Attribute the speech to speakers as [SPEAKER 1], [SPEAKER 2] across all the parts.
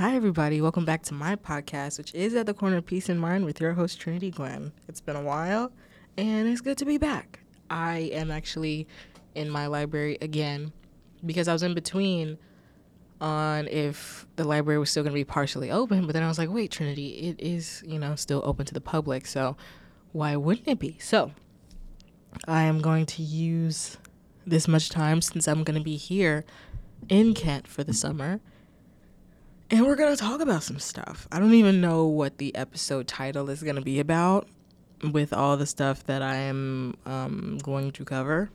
[SPEAKER 1] Hi, everybody. Welcome back to my podcast, which is At the Corner of Peace and Mind with your host, Trinity Gwen. It's been a while, and it's good to be back. I am actually in my library again because I was in between on if the library was still going to be partially open, but then I was like, wait, Trinity, it is, you know, still open to the public, so why wouldn't it be? So I am going to use this much time since I'm going to be here in Kent for the summer. And we're going to talk about some stuff. I don't even know what the episode title is going to be about with all the stuff that I am um, going to cover.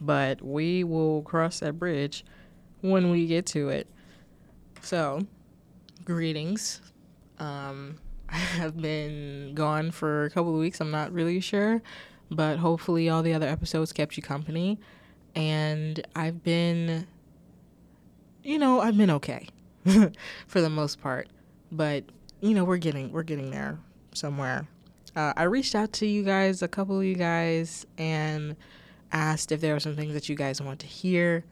[SPEAKER 1] But we will cross that bridge when we get to it. So, greetings. Um, I have been gone for a couple of weeks. I'm not really sure, but hopefully, all the other episodes kept you company. And I've been, you know, I've been okay for the most part. But you know, we're getting we're getting there somewhere. Uh, I reached out to you guys, a couple of you guys, and asked if there were some things that you guys want to hear.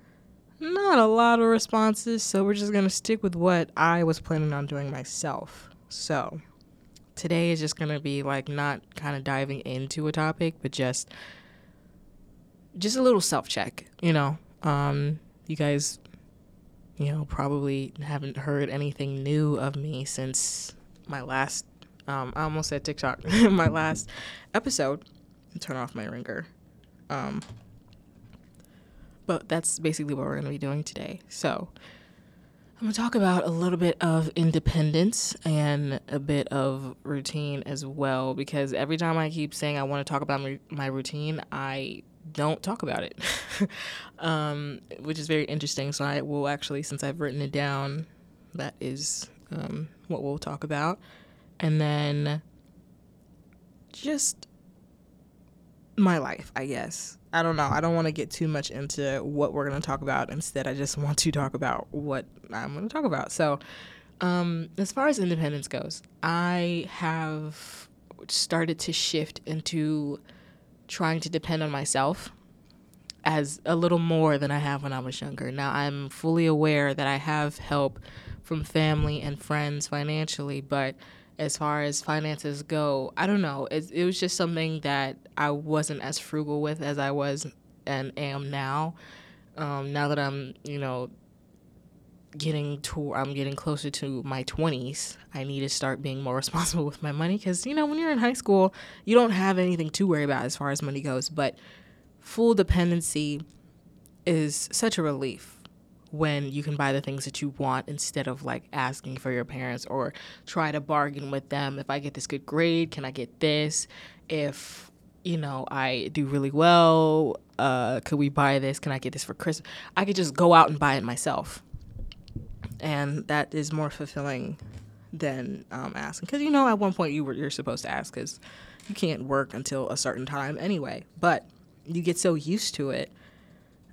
[SPEAKER 1] Not a lot of responses, so we're just gonna stick with what I was planning on doing myself. So today is just gonna be like not kind of diving into a topic, but just just a little self check. You know, um, you guys, you know, probably haven't heard anything new of me since my last. Um, I almost said TikTok. my last episode. Turn off my ringer. Um, but that's basically what we're going to be doing today. So, I'm going to talk about a little bit of independence and a bit of routine as well because every time I keep saying I want to talk about my, my routine, I don't talk about it, um, which is very interesting. So, I will actually, since I've written it down, that is um, what we'll talk about. And then just my life, I guess. I don't know. I don't want to get too much into what we're going to talk about. Instead, I just want to talk about what I'm going to talk about. So, um, as far as independence goes, I have started to shift into trying to depend on myself as a little more than I have when I was younger. Now, I'm fully aware that I have help from family and friends financially, but as far as finances go. I don't know. It, it was just something that I wasn't as frugal with as I was and am now. Um, now that I'm, you know, getting to, I'm getting closer to my 20s, I need to start being more responsible with my money because, you know, when you're in high school, you don't have anything to worry about as far as money goes. But full dependency is such a relief when you can buy the things that you want instead of like asking for your parents or try to bargain with them. If I get this good grade, can I get this? If you know I do really well, uh, could we buy this? Can I get this for Christmas? I could just go out and buy it myself, and that is more fulfilling than um, asking. Because you know, at one point you were you're supposed to ask because you can't work until a certain time anyway. But you get so used to it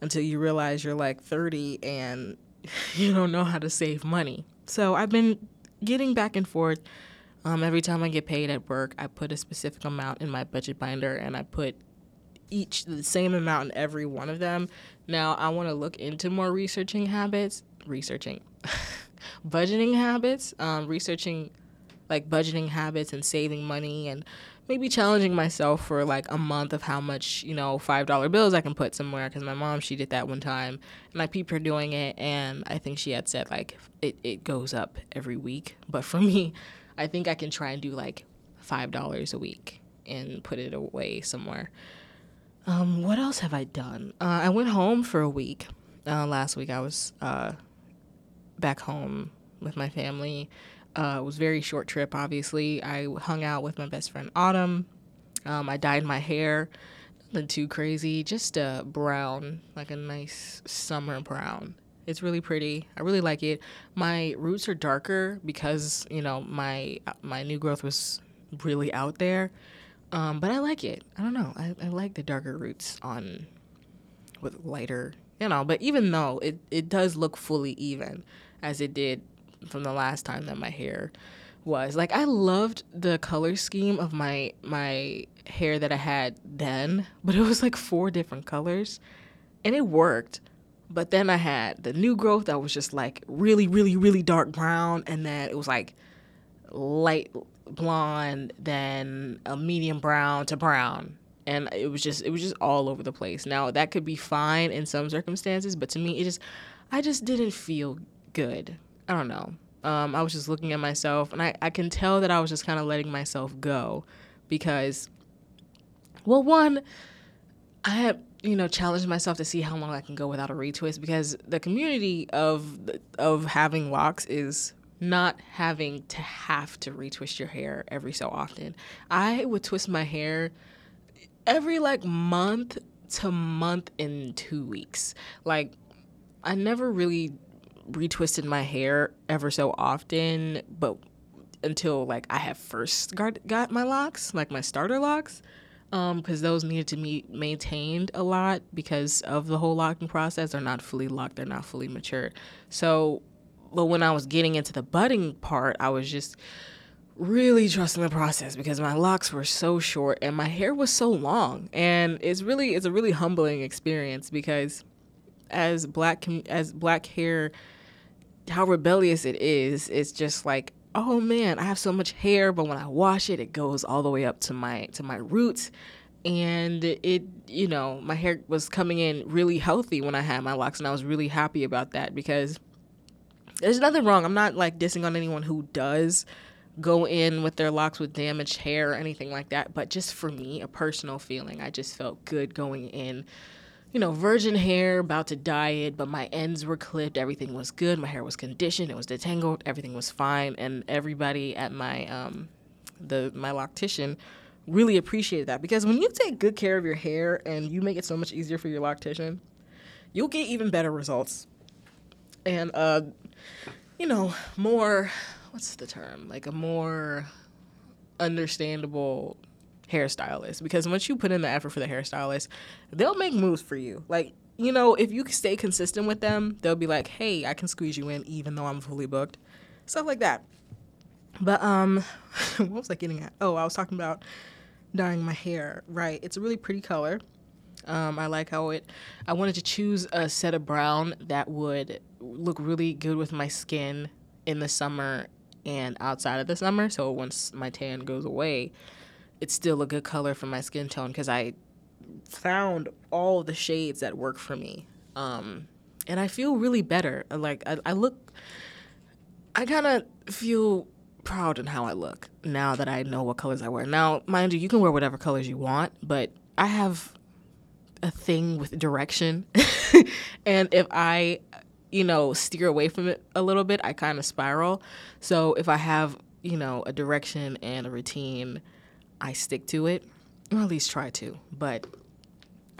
[SPEAKER 1] until you realize you're like 30 and you don't know how to save money. So I've been getting back and forth. Um, every time I get paid at work, I put a specific amount in my budget binder and I put each the same amount in every one of them. Now I want to look into more researching habits, researching, budgeting habits, um, researching like budgeting habits and saving money and maybe challenging myself for like a month of how much you know five dollar bills I can put somewhere because my mom she did that one time and I peeped her doing it and I think she had said like it, it goes up every week but for me I think I can try and do like five dollars a week and put it away somewhere. Um, what else have I done? Uh, I went home for a week. Uh, last week I was uh, back home with my family uh, it was very short trip, obviously. I hung out with my best friend Autumn. Um, I dyed my hair, nothing too crazy, just a brown, like a nice summer brown. It's really pretty. I really like it. My roots are darker because you know my my new growth was really out there, um, but I like it. I don't know. I, I like the darker roots on with lighter, you know. But even though it it does look fully even as it did from the last time that my hair was. Like I loved the color scheme of my my hair that I had then, but it was like four different colors and it worked. But then I had the new growth that was just like really, really, really dark brown, and then it was like light blonde, then a medium brown to brown. And it was just it was just all over the place. Now that could be fine in some circumstances, but to me it just I just didn't feel good. I don't know. Um, I was just looking at myself and I, I can tell that I was just kind of letting myself go because well one, I had you know challenged myself to see how long I can go without a retwist because the community of of having locks is not having to have to retwist your hair every so often. I would twist my hair every like month to month in 2 weeks. Like I never really retwisted my hair ever so often, but until like I have first got, got my locks, like my starter locks, because um, those needed to be maintained a lot because of the whole locking process. They're not fully locked, they're not fully mature. So, but when I was getting into the budding part, I was just really trusting the process because my locks were so short and my hair was so long and it's really it's a really humbling experience because as black as black hair how rebellious it is it's just like oh man, I have so much hair, but when I wash it, it goes all the way up to my to my roots. And it, you know, my hair was coming in really healthy when I had my locks, and I was really happy about that because there's nothing wrong. I'm not like dissing on anyone who does go in with their locks with damaged hair or anything like that, but just for me, a personal feeling, I just felt good going in you know, virgin hair, about to dye it, but my ends were clipped. Everything was good. My hair was conditioned. It was detangled. Everything was fine. And everybody at my um, the my loctician really appreciated that because when you take good care of your hair and you make it so much easier for your loctician, you'll get even better results. And uh, you know, more what's the term? Like a more understandable hairstylist because once you put in the effort for the hairstylist, they'll make moves for you. Like, you know, if you stay consistent with them, they'll be like, "Hey, I can squeeze you in even though I'm fully booked." Stuff like that. But um what was I getting at? Oh, I was talking about dyeing my hair. Right. It's a really pretty color. Um, I like how it. I wanted to choose a set of brown that would look really good with my skin in the summer and outside of the summer. So once my tan goes away, it's still a good color for my skin tone because I found all the shades that work for me. Um, and I feel really better. Like I, I look, I kind of feel proud in how I look now that I know what colors I wear. Now, mind you, you can wear whatever colors you want, but I have a thing with direction. and if I, you know, steer away from it a little bit, I kind of spiral. So if I have, you know, a direction and a routine, I stick to it, or at least try to. But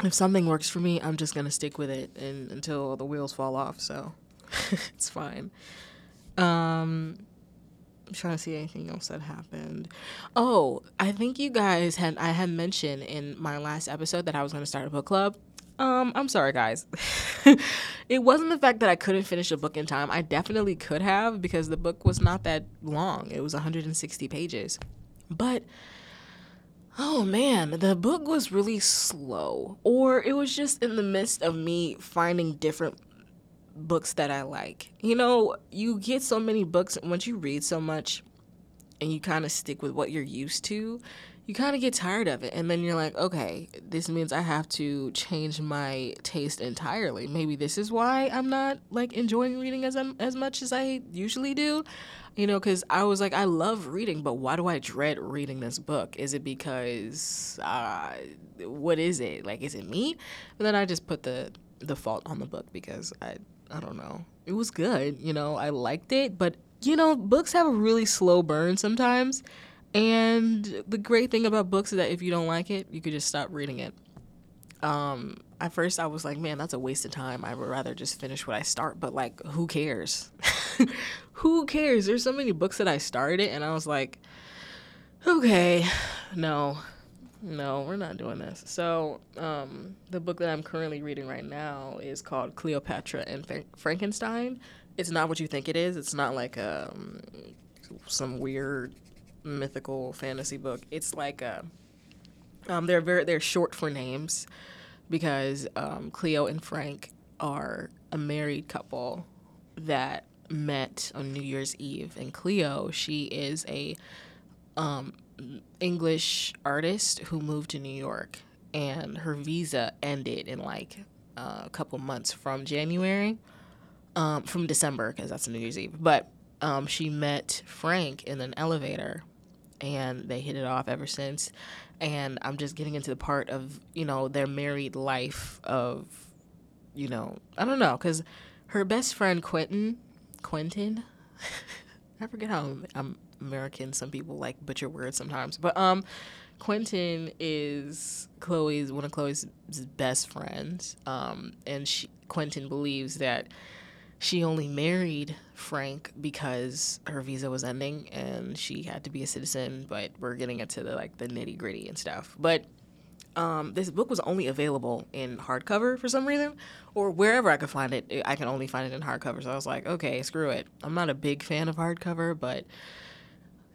[SPEAKER 1] if something works for me, I'm just gonna stick with it and, until the wheels fall off. So it's fine. Um, I'm trying to see anything else that happened. Oh, I think you guys had I had mentioned in my last episode that I was gonna start a book club. Um, I'm sorry, guys. it wasn't the fact that I couldn't finish a book in time. I definitely could have because the book was not that long. It was 160 pages. But Oh man, the book was really slow, or it was just in the midst of me finding different books that I like. You know, you get so many books once you read so much and you kind of stick with what you're used to, you kind of get tired of it. And then you're like, okay, this means I have to change my taste entirely. Maybe this is why I'm not like enjoying reading as um, as much as I usually do you know because i was like i love reading but why do i dread reading this book? Is it because uh, what is it? Like is it me? And then i just put the the fault on the book because i i don't know. It was good you know i liked it but you know books have a really slow burn sometimes. And the great thing about books is that if you don't like it you could just stop reading it. Um at first i was like man that's a waste of time. I would rather just finish what i start. But like who cares who cares? There's so many books that I started and I was like, okay, no, no, we're not doing this. So, um, the book that I'm currently reading right now is called Cleopatra and Frankenstein. It's not what you think it is. It's not like um, some weird mythical fantasy book. It's like a, um, they're very they're short for names because um, Cleo and Frank are a married couple that met on New Year's Eve. And Cleo, she is a um, English artist who moved to New York, and her visa ended in like uh, a couple months from January, um, from December, because that's New Year's Eve. But um, she met Frank in an elevator, and they hit it off ever since. And I'm just getting into the part of you know their married life of, you know, I don't know, because her best friend Quentin, Quentin, I forget how I'm American. Some people like butcher words sometimes, but um, Quentin is Chloe's one of Chloe's best friends. Um, and she Quentin believes that she only married Frank because her visa was ending and she had to be a citizen. But we're getting into the like the nitty gritty and stuff. But um, this book was only available in hardcover for some reason, or wherever I could find it. I can only find it in hardcover. So I was like, okay, screw it. I'm not a big fan of hardcover, but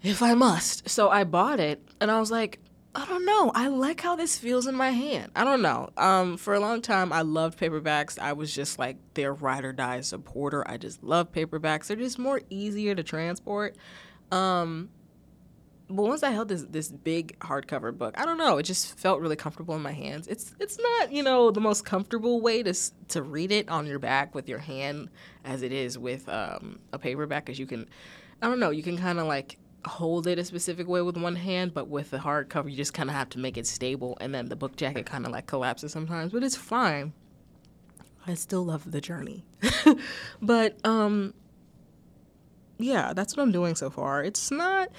[SPEAKER 1] if I must. So I bought it and I was like, I don't know. I like how this feels in my hand. I don't know. Um, for a long time, I loved paperbacks. I was just like their ride or die supporter. I just love paperbacks. They're just more easier to transport. Um, but once I held this this big hardcover book, I don't know. It just felt really comfortable in my hands. It's it's not you know the most comfortable way to to read it on your back with your hand as it is with um, a paperback, because you can, I don't know, you can kind of like hold it a specific way with one hand, but with the hardcover, you just kind of have to make it stable, and then the book jacket kind of like collapses sometimes, but it's fine. I still love the journey. but um yeah, that's what I'm doing so far. It's not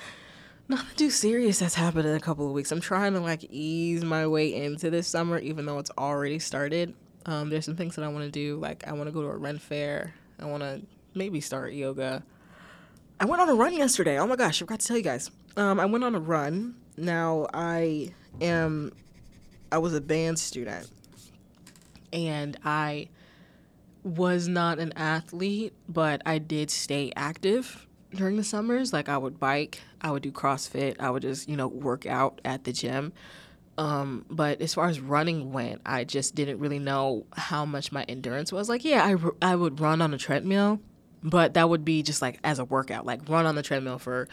[SPEAKER 1] nothing too serious that's happened in a couple of weeks. I'm trying to like ease my way into this summer even though it's already started. Um, there's some things that I want to do, like I want to go to a Ren fair. I want to maybe start yoga. I went on a run yesterday. Oh my gosh, I forgot to tell you guys. Um, I went on a run. Now I am, I was a band student, and I was not an athlete, but I did stay active during the summers. Like I would bike, I would do CrossFit, I would just you know work out at the gym. Um, but as far as running went, I just didn't really know how much my endurance was. Like, yeah, I, I would run on a treadmill, but that would be just like as a workout, like run on the treadmill for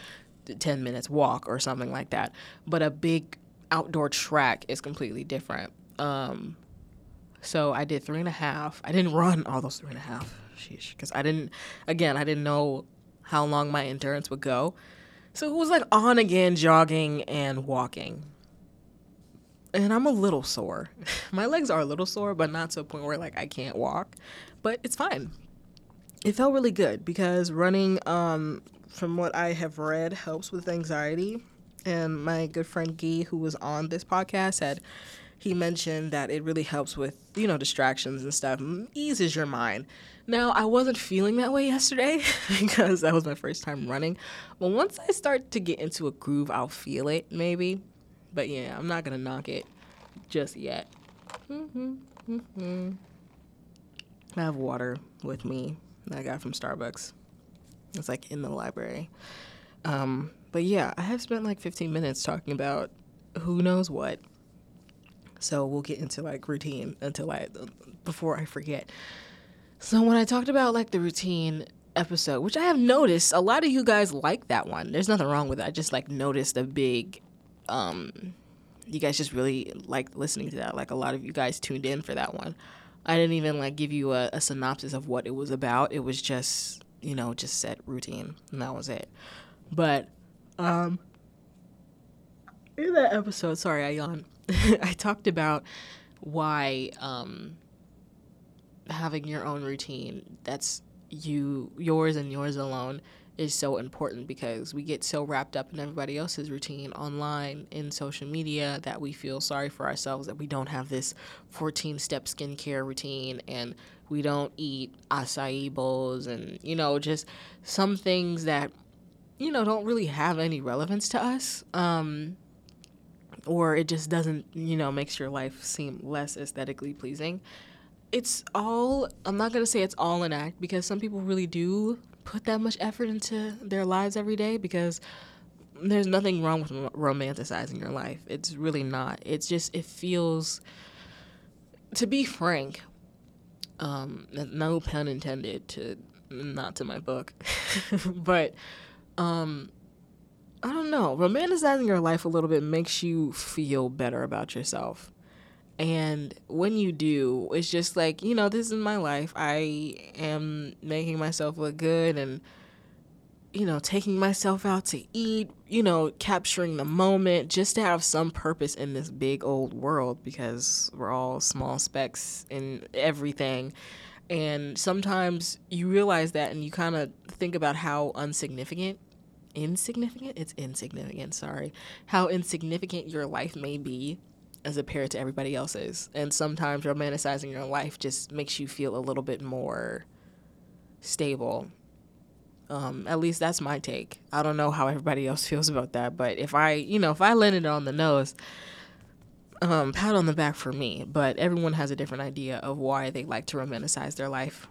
[SPEAKER 1] 10 minutes, walk or something like that. But a big outdoor track is completely different. Um, so I did three and a half. I didn't run all those three and a half, sheesh, because I didn't, again, I didn't know how long my endurance would go. So it was like on again jogging and walking. And I'm a little sore. my legs are a little sore, but not to a point where like I can't walk. But it's fine it felt really good because running, um, from what I have read, helps with anxiety. And my good friend Guy, who was on this podcast, said he mentioned that it really helps with you know distractions and stuff, eases your mind. Now I wasn't feeling that way yesterday because that was my first time running, but once I start to get into a groove, I'll feel it maybe. But yeah, I'm not gonna knock it just yet. Mm-hmm, mm-hmm. I have water with me that I got from Starbucks. It's like in the library. Um, but yeah, I have spent like 15 minutes talking about who knows what. So we'll get into like routine until I, before I forget. So when I talked about like the routine episode, which I have noticed a lot of you guys like that one. There's nothing wrong with it. I just like noticed a big, um, you guys just really like listening to that. Like a lot of you guys tuned in for that one. I didn't even like give you a, a synopsis of what it was about. It was just, you know, just set routine, and that was it. But um in that episode, sorry, I yawned. I talked about why um having your own routine that's you yours and yours alone is so important because we get so wrapped up in everybody else's routine online in social media that we feel sorry for ourselves that we don't have this 14 step skincare routine and we don't eat acai bowls and you know just some things that you know don't really have any relevance to us um, or it just doesn't you know makes your life seem less aesthetically pleasing it's all i'm not going to say it's all an act because some people really do put that much effort into their lives every day because there's nothing wrong with romanticizing your life. It's really not. It's just, it feels, to be frank, Um, no pun intended to not to my book, but um, I don't know. Romanticizing your life a little bit makes you feel better about yourself. And when you do, it's just like, you know, this is my life. I am making myself look good and, you know, taking myself out to eat, you know, capturing the moment just to have some purpose in this big old world because we're all small specks in everything. And sometimes you realize that and you kind of think about how insignificant, insignificant it's insignificant sorry how insignificant your life may be as compared to everybody else's. And sometimes romanticizing your life just makes you feel a little bit more stable. Um, at least that's my take. I don't know how everybody else feels about that but if i you know if i landed on the nose um, pat on the back for me. But everyone has a different idea of why they like to romanticize their life.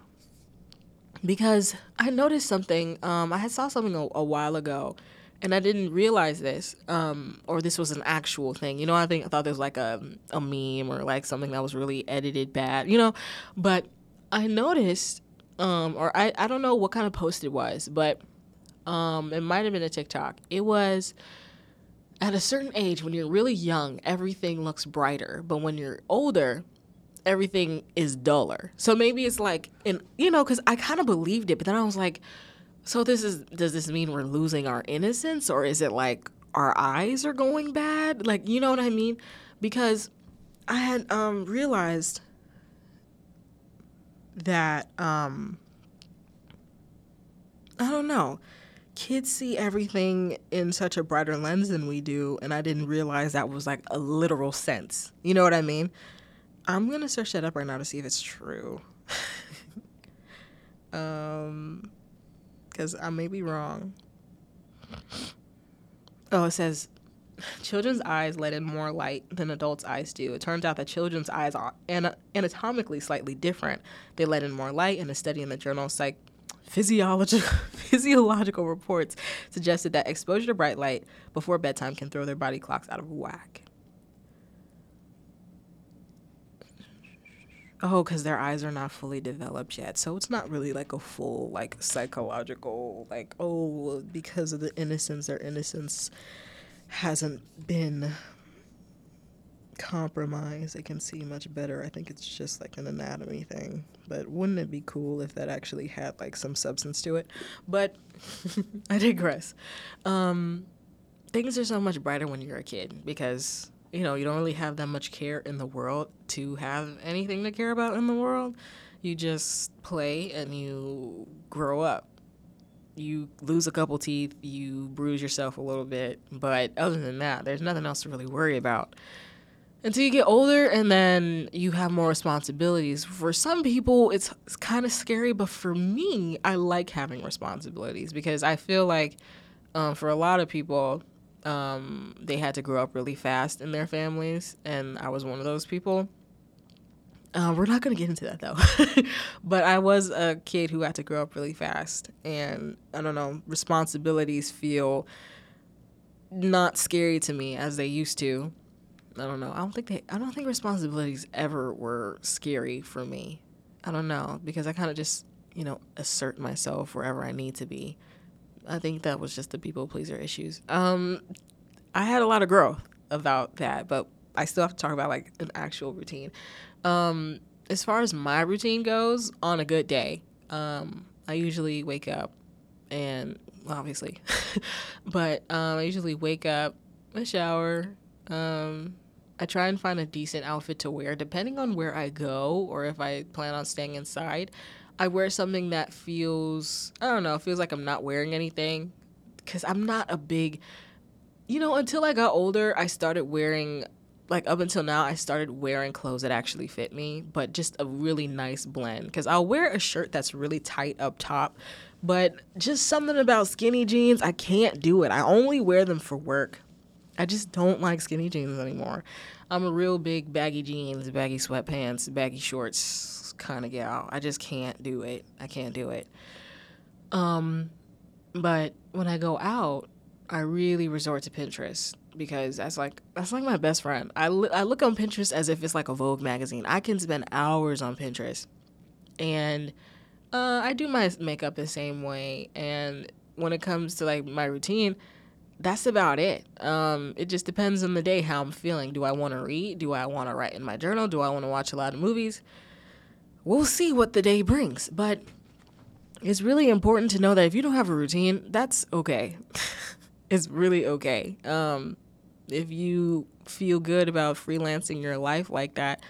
[SPEAKER 1] Because I noticed something. Um, I had saw something a, a, while ago, and I didn't realize this, um, or this was an actual thing. You know, I think I thought there was like a a meme or like something that was really edited bad. You know, but I noticed, um, or I I don't know what kind of post it was, but um, it might have been a TikTok. It was at a certain age when you're really young, everything looks brighter, but when you're older, everything is duller. So maybe it's like, and you know, because I kind of believed it, but then I was like, so this is, does this mean we're losing our innocence or is it like our eyes are going bad? Like, you know what I mean? Because I had um, realized that, um, I don't know, kids see everything in such a brighter lens than we do, and I didn't realize that was like a literal sense. You know what I mean? I'm gonna search that up right now to see if it's true. um, because I may be wrong. Oh, it says children's eyes let in more light than adults' eyes do. It turns out that children's eyes are anatomically slightly different. They let in more light, and a study in the journal Psych physiological physiological reports suggested that exposure to bright light before bedtime can throw their body clocks out of whack. Oh, because their eyes are not fully developed yet. So it's not really like a full, like, psychological, like, oh, because of the innocence, their innocence hasn't been compromised. They can see much better. I think it's just like an anatomy thing. But wouldn't it be cool if that actually had, like, some substance to it? But I digress. Um, things are so much brighter when you're a kid because you know, you don't really have that much care in the world to have anything to care about in the world. You just play and you grow up. You lose a couple teeth, you bruise yourself a little bit, but other than that, there's nothing else to really worry about. Until you get older and then you have more responsibilities. For some people, it's, it's kind of scary, but for me, I like having responsibilities because I feel like um, for a lot of people, um, they had to grow up really fast in their families, and I was one of those people. Uh, we're not going to get into that though. but I was a kid who had to grow up really fast. And I don't know, responsibilities feel not scary to me as they used to. I don't know. I don't think they, I don't think responsibilities ever were scary for me. I don't know because I kind of just, you know, assert myself wherever I need to be. I think that was just the people pleaser issues. Um, I had a lot of growth about that, but I still have to talk about like an actual routine. Um, as far as my routine goes, on a good day, um, I usually wake up and obviously, but um, I usually wake up, I shower. Um, I try and find a decent outfit to wear, depending on where I go or if I plan on staying inside. I wear something that feels I don't know, feels like I'm not wearing anything cuz I'm not a big you know, until I got older, I started wearing like up until now I started wearing clothes that actually fit me, but just a really nice blend cuz I'll wear a shirt that's really tight up top, but just something about skinny jeans, I can't do it. I only wear them for work. I just don't like skinny jeans anymore. I'm a real big baggy jeans, baggy sweatpants, baggy shorts kind of gal. I just can't do it. I can't do it. Um, but when I go out, I really resort to Pinterest because that's like that's like my best friend. I, li- I look on Pinterest as if it's like a Vogue magazine. I can spend hours on Pinterest. And uh, I do my makeup the same way. And when it comes to like my routine, that's about it. Um, it just depends on the day how I'm feeling. Do I want to read? Do I want to write in my journal? Do I want to watch a lot of movies? We'll see what the day brings. But it's really important to know that if you don't have a routine, that's okay. it's really okay. Um, if you feel good about freelancing your life like that,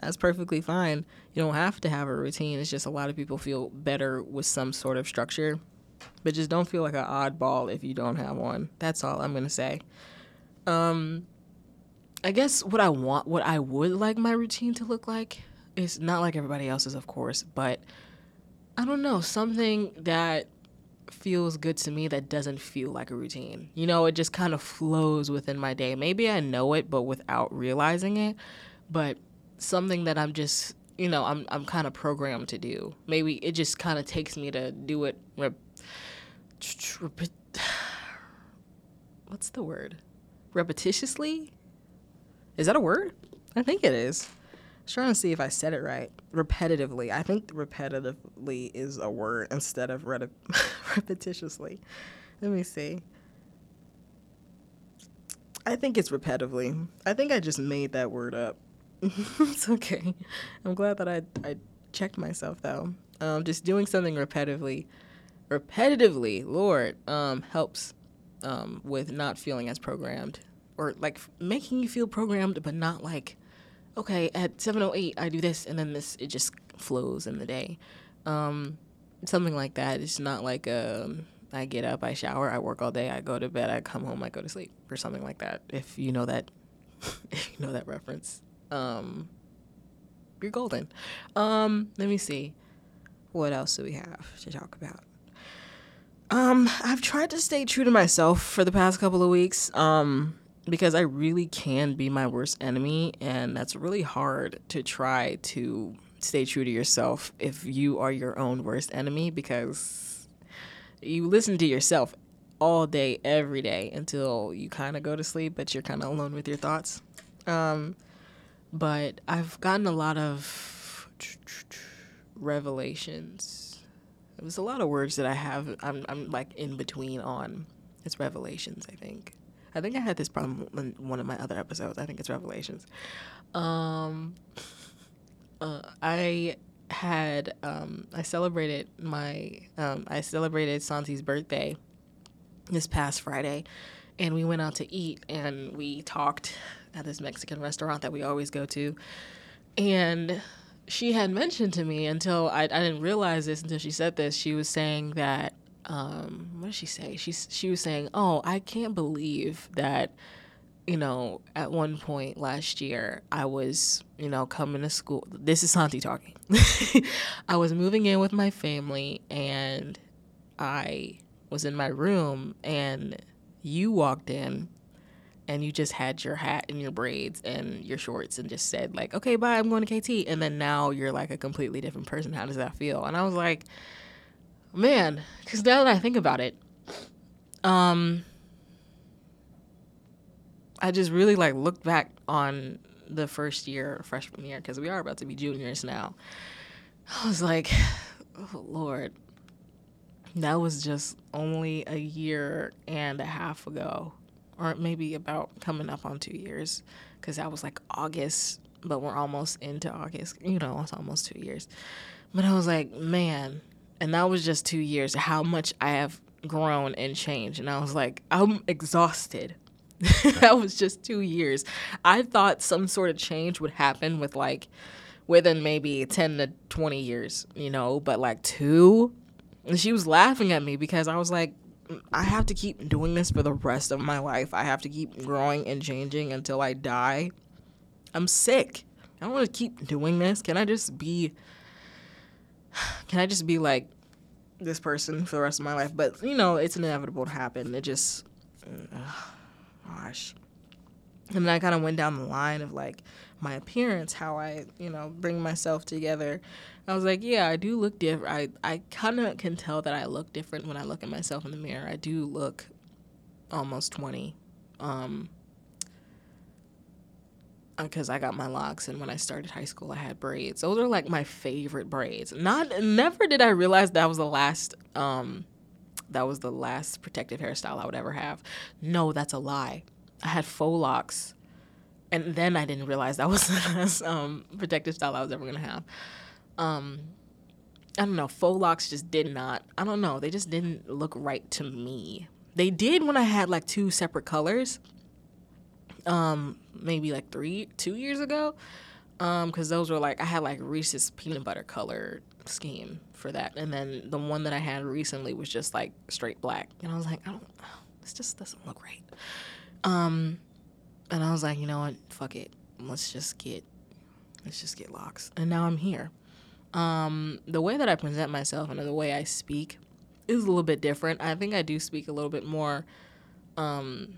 [SPEAKER 1] that's perfectly fine. You don't have to have a routine. It's just a lot of people feel better with some sort of structure. But just don't feel like an oddball if you don't have one. That's all I'm going to say. Um I guess what I want what I would like my routine to look like is not like everybody else's of course, but I don't know, something that feels good to me that doesn't feel like a routine. You know, it just kind of flows within my day. Maybe I know it, but without realizing it. But something that I'm just, you know, I'm I'm kind of programmed to do. Maybe it just kind of takes me to do it. Rep- rep- what's the word? Repetitiously? Is that a word? I think it is. Trying to see if I said it right. Repetitively. I think repetitively is a word instead of repetitiously. Let me see. I think it's repetitively. I think I just made that word up. it's okay. I'm glad that I I checked myself though. Um, just doing something repetitively, repetitively, Lord, um, helps um, with not feeling as programmed or like making you feel programmed, but not like okay, at 7:08 I do this and then this it just flows in the day. Um, something like that. It's not like um, I get up, I shower, I work all day, I go to bed, I come home, I go to sleep or something like that. If you know that if you know that reference. Um, you're golden. Um, let me see. What else do we have to talk about? Um, I've tried to stay true to myself for the past couple of weeks. Um, because I really can be my worst enemy, and that's really hard to try to stay true to yourself if you are your own worst enemy because you listen to yourself all day, every day until you kind of go to sleep, but you're kind of alone with your thoughts. Um, but I've gotten a lot of revelations. There's a lot of words that I have. I'm, I'm like in between on. It's revelations, I think. I think I had this problem in one of my other episodes. I think it's Revelations. Um, uh, I had um, I celebrated my um, I celebrated Santi's birthday this past Friday, and we went out to eat and we talked at this Mexican restaurant that we always go to, and she had mentioned to me until I, I didn't realize this until she said this. She was saying that um, what did she say? She she was saying, "Oh, I can't believe that." You know, at one point last year, I was, you know, coming to school. This is Santi talking. I was moving in with my family, and I was in my room, and you walked in, and you just had your hat and your braids and your shorts, and just said like, "Okay, bye, I'm going to KT," and then now you're like a completely different person. How does that feel? And I was like Man, because now that I think about it, um, I just really like looked back on the first year, freshman year, because we are about to be juniors now. I was like, oh, Lord, that was just only a year and a half ago, or maybe about coming up on two years, because that was like August, but we're almost into August. You know, it's almost two years. But I was like, man, and that was just two years, how much I have grown and changed. And I was like, I'm exhausted. that was just two years. I thought some sort of change would happen with like within maybe 10 to 20 years, you know, but like two. And she was laughing at me because I was like, mm, I have to keep doing this for the rest of my life. I have to keep growing and changing until I die. I'm sick. I don't want to keep doing this. Can I just be can I just be like this person for the rest of my life? But you know, it's inevitable to happen. It just, gosh. And then I kind of went down the line of like my appearance, how I, you know, bring myself together. I was like, yeah, I do look different. I, I kind of can tell that I look different when I look at myself in the mirror. I do look almost 20. Um, because I got my locks and when I started high school I had braids. Those are like my favorite braids. Not never did I realize that was the last um that was the last protective hairstyle I would ever have. No, that's a lie. I had faux locks and then I didn't realize that was the last um protective style I was ever gonna have. Um I don't know, faux locks just did not I don't know, they just didn't look right to me. They did when I had like two separate colors um maybe like three two years ago um because those were like i had like reese's peanut butter color scheme for that. And then the one that i had recently was just like straight black. And i was like i don't this just doesn't look right. Um and i was like you know what? Fuck it. Let's just get let's just get locks. And now i'm here. Um the way that i present myself and the way i speak is a little bit different. I think i do speak a little bit more um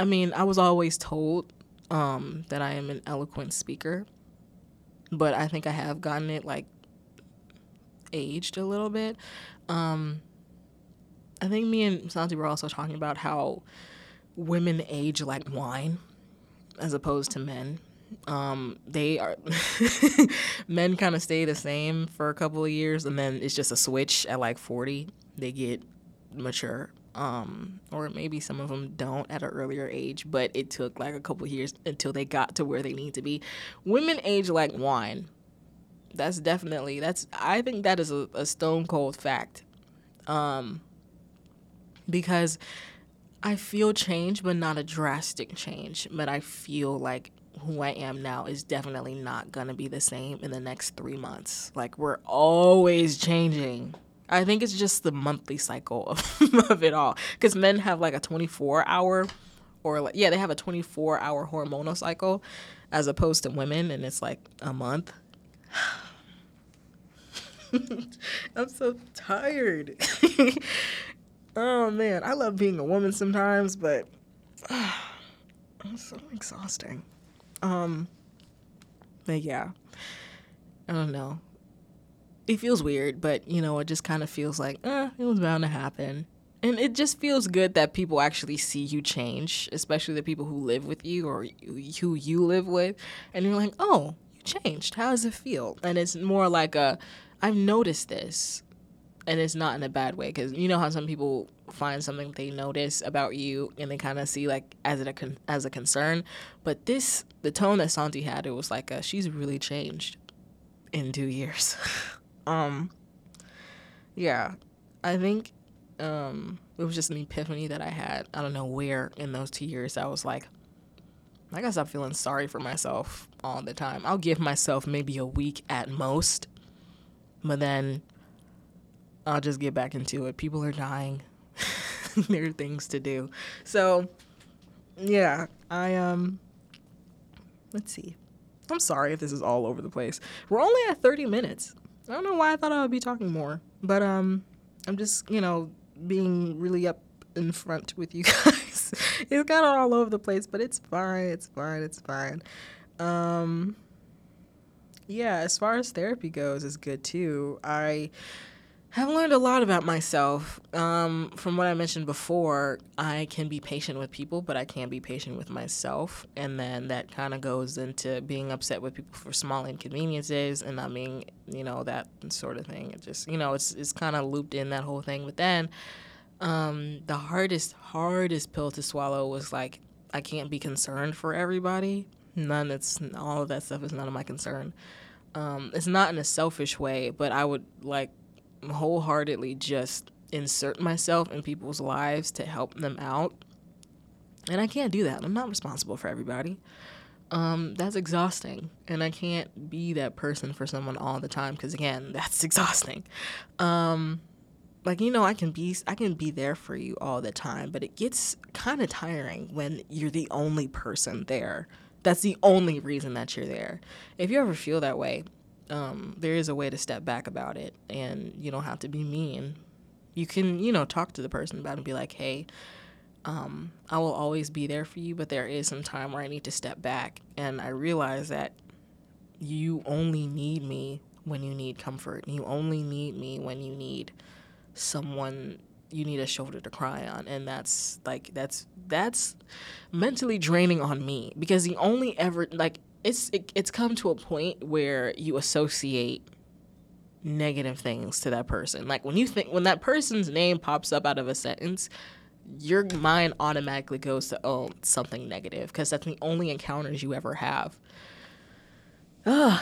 [SPEAKER 1] I mean, I was always told um, that I am an eloquent speaker, but I think I have gotten it like aged a little bit. Um, I think me and Santi were also talking about how women age like wine as opposed to men. Um, they are men kind of stay the same for a couple of years and then it's just a switch at like 40. They get mature um, or maybe some of them don't at an earlier age, but it took like a couple years until they got to where they need to be. Women age like wine. That's definitely that's I think that is a, a stone cold fact. Um, because I feel change, but not a drastic change. But I feel like who I am now is definitely not gonna be the same in the next three months. Like we're always changing. I think it's just the monthly cycle of, of it all. Because men have like a 24 hour, or like, yeah, they have a 24 hour hormonal cycle as opposed to women, and it's like a month. I'm so tired. oh man, I love being a woman sometimes, but uh, it's so exhausting. Um, but yeah, I don't know it feels weird, but you know, it just kind of feels like, eh, it was bound to happen. And it just feels good that people actually see you change, especially the people who live with you or who you live with. And you're like, oh, you changed. How does it feel? And it's more like a, I've noticed this. And it's not in a bad way because you know how some people find something they notice about you and they kind of see like as a con- as a concern. But this, the tone that Santi had, it was like a, she's really changed in two years. Um, yeah, I think um, it was just an epiphany that I had. I don't know where in those two years I was like, I gotta stop feeling sorry for myself all the time. I'll give myself maybe a week at most, but then I'll just get back into it. People are dying. there are things to do. So, yeah, I um let's see. I'm sorry if this is all over the place. We're only at 30 minutes. I don't know why I thought I would be talking more, but um, I'm just you know being really up in front with you guys. it's kind of all over the place, but it's fine. It's fine. It's fine. Um, yeah, as far as therapy goes, it's good too. I have learned a lot about myself. Um, from what I mentioned before, I can be patient with people, but I can't be patient with myself. And then that kind of goes into being upset with people for small inconveniences and not being, you know, that sort of thing. It just, you know, it's, it's kind of looped in that whole thing. But then um, the hardest, hardest pill to swallow was like, I can't be concerned for everybody. None, it's all of that stuff is none of my concern. Um, it's not in a selfish way, but I would like wholeheartedly just insert myself in people's lives to help them out. And I can't do that. I'm not responsible for everybody. Um, that's exhausting. And I can't be that person for someone all the time because again, that's exhausting. Um, like you know, I can be I can be there for you all the time, but it gets kind of tiring when you're the only person there. That's the only reason that you're there. If you ever feel that way, um, there is a way to step back about it, and you don't have to be mean. You can, you know, talk to the person about it and be like, hey, um, I will always be there for you, but there is some time where I need to step back. And I realize that you only need me when you need comfort. You only need me when you need someone you need a shoulder to cry on and that's like that's that's mentally draining on me because the only ever like it's it, it's come to a point where you associate negative things to that person. Like when you think when that person's name pops up out of a sentence your mind automatically goes to oh something negative because that's the only encounters you ever have. Ugh.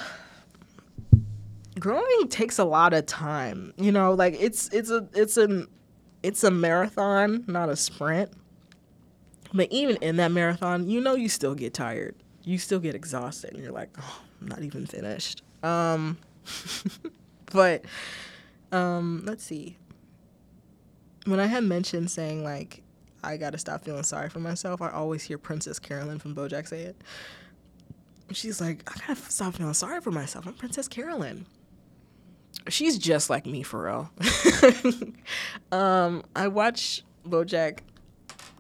[SPEAKER 1] growing takes a lot of time you know like it's it's a it's an it's a marathon not a sprint. But even in that marathon you know you still get tired you still get exhausted and you're like oh i'm not even finished um but um let's see when I had mentioned saying like I gotta stop feeling sorry for myself, I always hear Princess Carolyn from BoJack say it. She's like, I gotta stop feeling sorry for myself. I'm Princess Carolyn. She's just like me for real. um, I watch BoJack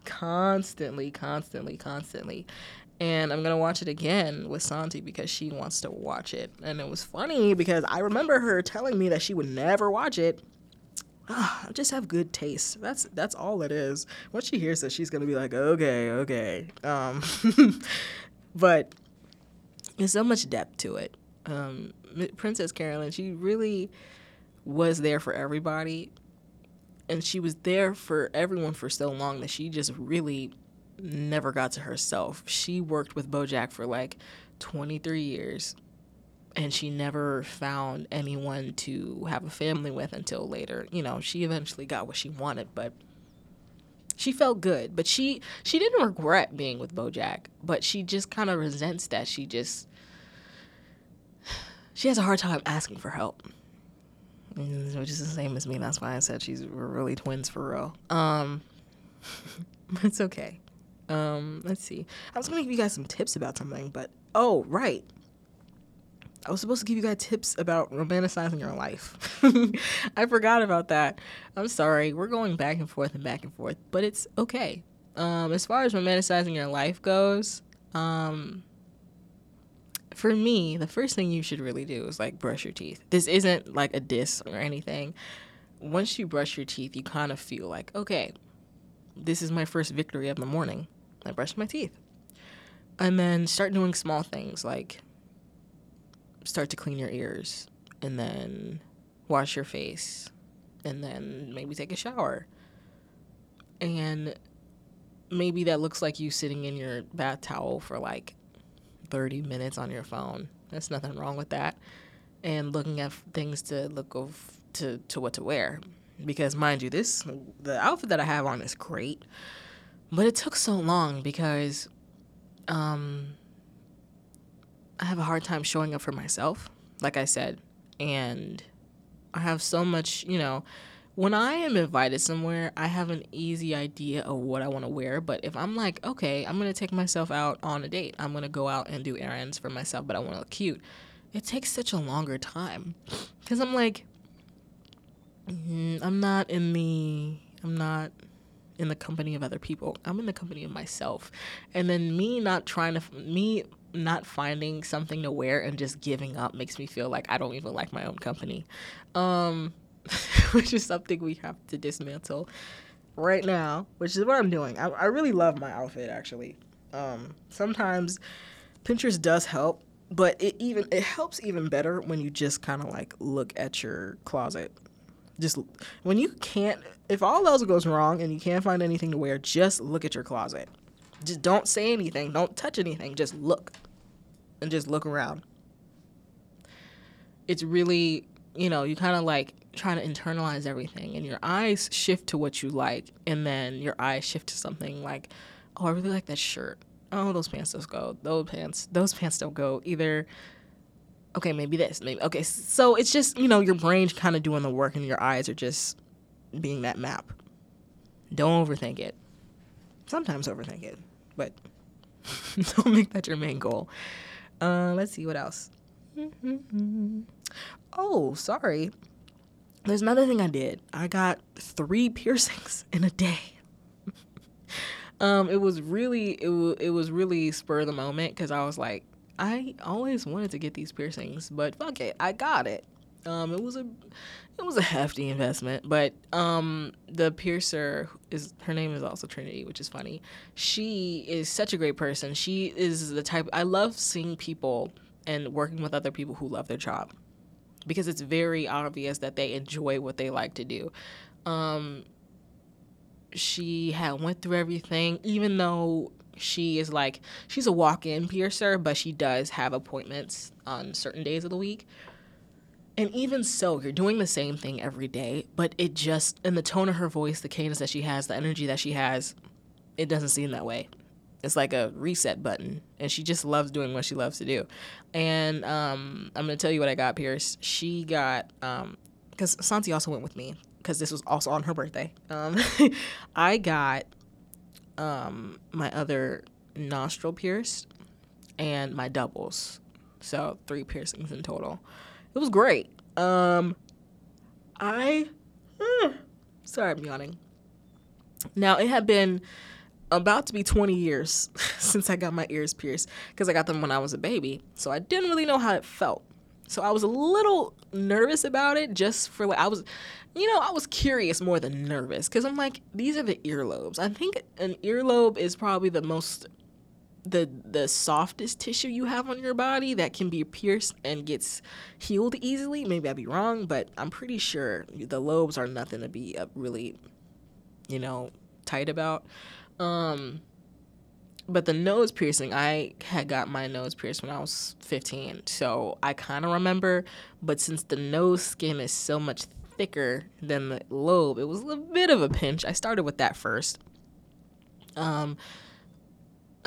[SPEAKER 1] constantly, constantly, constantly. And I'm gonna watch it again with Santi because she wants to watch it. And it was funny because I remember her telling me that she would never watch it oh, I just have good taste. That's that's all it is. Once she hears this, she's gonna be like, okay, okay. Um, but there's so much depth to it. Um, Princess Carolyn, she really was there for everybody, and she was there for everyone for so long that she just really never got to herself. She worked with BoJack for like 23 years and she never found anyone to have a family with until later. You know, she eventually got what she wanted, but she felt good. But she she didn't regret being with BoJack, but she just kind of resents that she just she has a hard time asking for help. Which is the same as me. That's why I said she's we're really twins for real. Um, it's okay. Um, let's see. I was gonna give you guys some tips about something, but oh right, I was supposed to give you guys tips about romanticizing your life. I forgot about that. I'm sorry. We're going back and forth and back and forth, but it's okay. Um, as far as romanticizing your life goes, um, for me, the first thing you should really do is like brush your teeth. This isn't like a diss or anything. Once you brush your teeth, you kind of feel like, okay, this is my first victory of the morning. I brushed my teeth. And then start doing small things like start to clean your ears and then wash your face and then maybe take a shower. And maybe that looks like you sitting in your bath towel for like 30 minutes on your phone. There's nothing wrong with that. And looking at things to look of to, to what to wear. Because mind you, this the outfit that I have on is great. But it took so long because um I have a hard time showing up for myself, like I said. And I have so much, you know, when I am invited somewhere, I have an easy idea of what I want to wear. But if I'm like, okay, I'm going to take myself out on a date, I'm going to go out and do errands for myself, but I want to look cute, it takes such a longer time. Because I'm like, mm, I'm not in the, I'm not in the company of other people. I'm in the company of myself. And then me not trying to, me not finding something to wear and just giving up makes me feel like I don't even like my own company. Um, which is something we have to dismantle right now, which is what I'm doing. I, I really love my outfit actually. Um, sometimes Pinterest does help, but it even it helps even better when you just kind of like look at your closet. Just when you can't, if all else goes wrong and you can't find anything to wear, just look at your closet just don't say anything. Don't touch anything. Just look. And just look around. It's really, you know, you kind of like trying to internalize everything and your eyes shift to what you like and then your eyes shift to something like, "Oh, I really like that shirt. Oh, those pants don't go. Those pants, those pants don't go either." Okay, maybe this, maybe. Okay, so it's just, you know, your brain's kind of doing the work and your eyes are just being that map. Don't overthink it. Sometimes overthink it but don't make that your main goal. Uh, let's see what else. oh, sorry. There's another thing I did. I got three piercings in a day. um, it was really it, w- it was really spur of the moment because I was like, I always wanted to get these piercings, but fuck it, I got it. Um, it was a it was a hefty investment, but um, the piercer is her name is also Trinity, which is funny. She is such a great person. She is the type I love seeing people and working with other people who love their job because it's very obvious that they enjoy what they like to do. Um, she had went through everything, even though she is like she's a walk-in piercer, but she does have appointments on certain days of the week. And even so, you're doing the same thing every day, but it just, in the tone of her voice, the cadence that she has, the energy that she has, it doesn't seem that way. It's like a reset button, and she just loves doing what she loves to do. And um, I'm gonna tell you what I got, Pierce. She got, because um, Santi also went with me, because this was also on her birthday. Um, I got um, my other nostril pierced and my doubles, so three piercings in total it was great. Um, I, uh, sorry, I'm yawning. Now it had been about to be 20 years since I got my ears pierced because I got them when I was a baby, so I didn't really know how it felt. So I was a little nervous about it, just for like I was, you know, I was curious more than nervous because I'm like, these are the earlobes. I think an earlobe is probably the most the the softest tissue you have on your body that can be pierced and gets healed easily. Maybe I'd be wrong, but I'm pretty sure the lobes are nothing to be uh, really, you know, tight about. Um, but the nose piercing, I had got my nose pierced when I was 15, so I kind of remember. But since the nose skin is so much thicker than the lobe, it was a bit of a pinch. I started with that first. Um,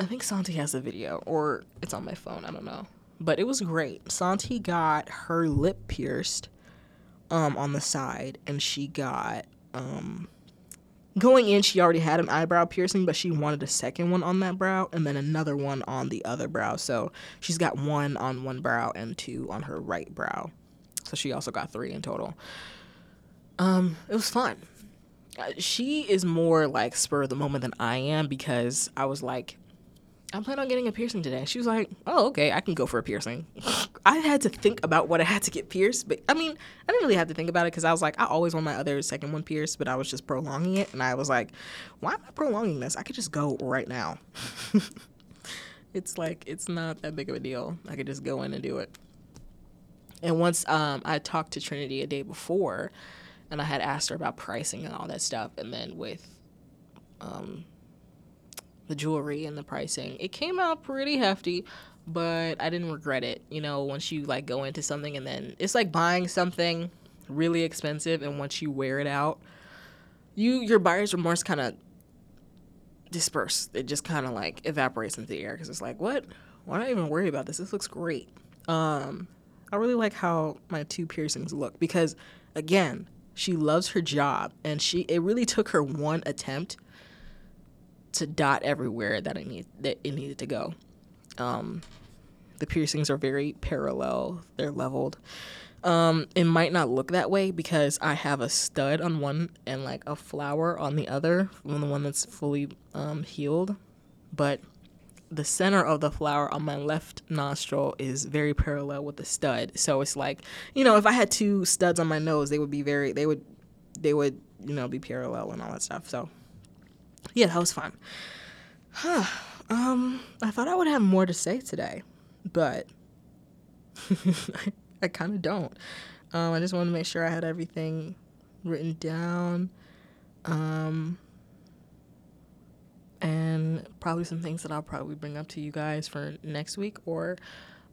[SPEAKER 1] I think Santi has a video, or it's on my phone. I don't know, but it was great. Santi got her lip pierced um, on the side, and she got um, going in. She already had an eyebrow piercing, but she wanted a second one on that brow, and then another one on the other brow. So she's got one on one brow and two on her right brow. So she also got three in total. Um, it was fun. Uh, she is more like spur of the moment than I am because I was like, I plan on getting a piercing today. She was like, oh, okay, I can go for a piercing. I had to think about what I had to get pierced, but I mean, I didn't really have to think about it because I was like, I always want my other second one pierced, but I was just prolonging it. And I was like, why am I prolonging this? I could just go right now. it's like, it's not that big of a deal. I could just go in and do it. And once um, I talked to Trinity a day before, and I had asked her about pricing and all that stuff, and then with um, the jewelry and the pricing. It came out pretty hefty, but I didn't regret it. You know, once you like go into something and then it's like buying something really expensive and once you wear it out, you your buyer's remorse kind of disperse. It just kind of like evaporates into the air because it's like, what? Why not even worry about this? This looks great. Um, I really like how my two piercings look because, again, she loves her job and she it really took her one attempt to dot everywhere that it need that it needed to go. Um, the piercings are very parallel; they're leveled. Um, it might not look that way because I have a stud on one and like a flower on the other, on the one that's fully um, healed. But the center of the flower on my left nostril is very parallel with the stud. So it's like, you know, if I had two studs on my nose, they would be very, they would, they would, you know, be parallel and all that stuff. So yeah, that was fun. Huh. Um, I thought I would have more to say today, but I kind of don't. Um, I just wanted to make sure I had everything written down. Um, and probably some things that I'll probably bring up to you guys for next week or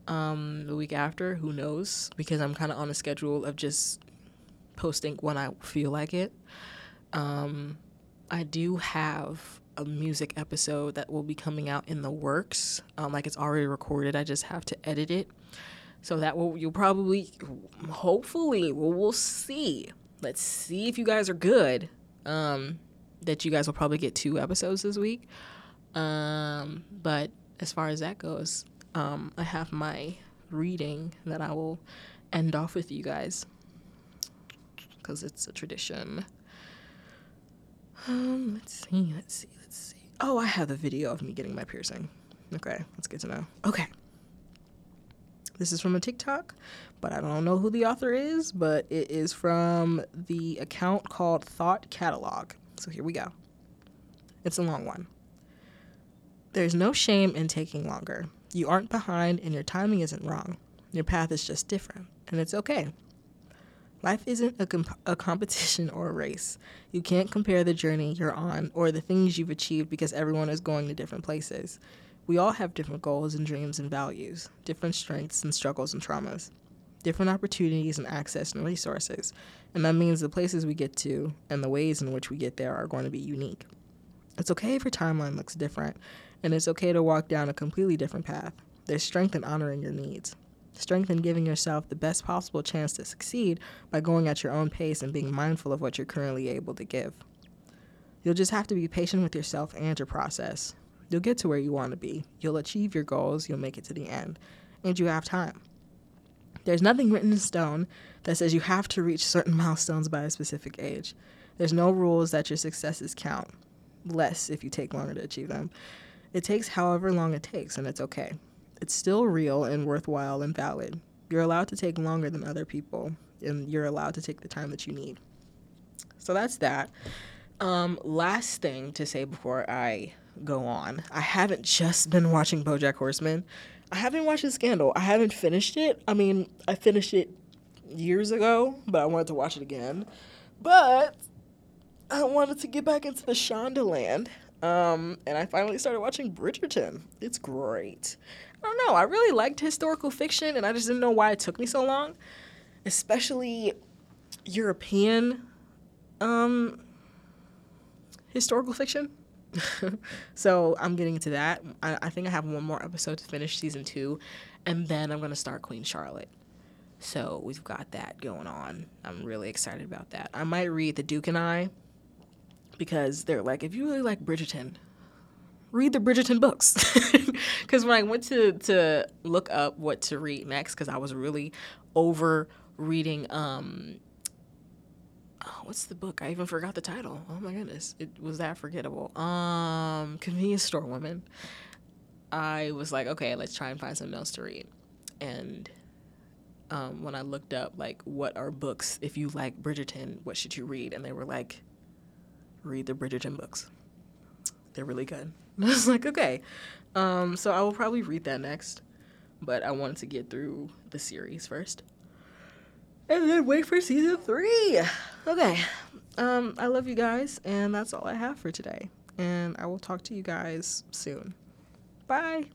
[SPEAKER 1] um, the week after. Who knows? Because I'm kind of on a schedule of just posting when I feel like it. Um, I do have a music episode that will be coming out in the works. Um, like it's already recorded. I just have to edit it. So that will you'll probably, hopefully, we'll, we'll see. Let's see if you guys are good. Um, that you guys will probably get two episodes this week. Um, but as far as that goes, um, I have my reading that I will end off with you guys because it's a tradition. Um, let's see, let's see, let's see. Oh, I have the video of me getting my piercing. Okay, that's good to know. Okay. This is from a TikTok, but I don't know who the author is, but it is from the account called Thought Catalog. So here we go. It's a long one. There's no shame in taking longer. You aren't behind and your timing isn't wrong. Your path is just different, and it's okay. Life isn't a, comp- a competition or a race. You can't compare the journey you're on or the things you've achieved because everyone is going to different places. We all have different goals and dreams and values, different strengths and struggles and traumas, different opportunities and access and resources. And that means the places we get to and the ways in which we get there are going to be unique. It's okay if your timeline looks different, and it's okay to walk down a completely different path. There's strength in honoring your needs strength in giving yourself the best possible chance to succeed by going at your own pace and being mindful of what you're currently able to give. You'll just have to be patient with yourself and your process. You'll get to where you want to be. You'll achieve your goals. You'll make it to the end. And you have time. There's nothing written in stone that says you have to reach certain milestones by a specific age. There's no rules that your successes count, less if you take longer to achieve them. It takes however long it takes, and it's okay it's still real and worthwhile and valid. You're allowed to take longer than other people, and you're allowed to take the time that you need. So that's that. Um, last thing to say before I go on, I haven't just been watching BoJack Horseman. I haven't watched the Scandal. I haven't finished it. I mean, I finished it years ago, but I wanted to watch it again. But I wanted to get back into the Shondaland. Um, and I finally started watching Bridgerton. It's great. I don't know. I really liked historical fiction, and I just didn't know why it took me so long, especially European um, historical fiction. so I'm getting into that. I, I, think I have one more episode to finish season two, and then I'm gonna start Queen Charlotte. So we've got that going on. I'm really excited about that. I might read The Duke and I because they're like, if you really like Bridgerton, read the Bridgerton books. Because when I went to to look up what to read next, because I was really over reading. Um, oh, what's the book? I even forgot the title. Oh my goodness, it was that forgettable. Um, Convenience Store Woman. I was like, okay, let's try and find something else to read, and. Um, when I looked up like what are books if you like Bridgerton, what should you read? And they were like, read the Bridgerton books. They're really good. I was like, okay. Um, so I will probably read that next, but I wanted to get through the series first. And then wait for season three. Okay. Um, I love you guys, and that's all I have for today. And I will talk to you guys soon. Bye.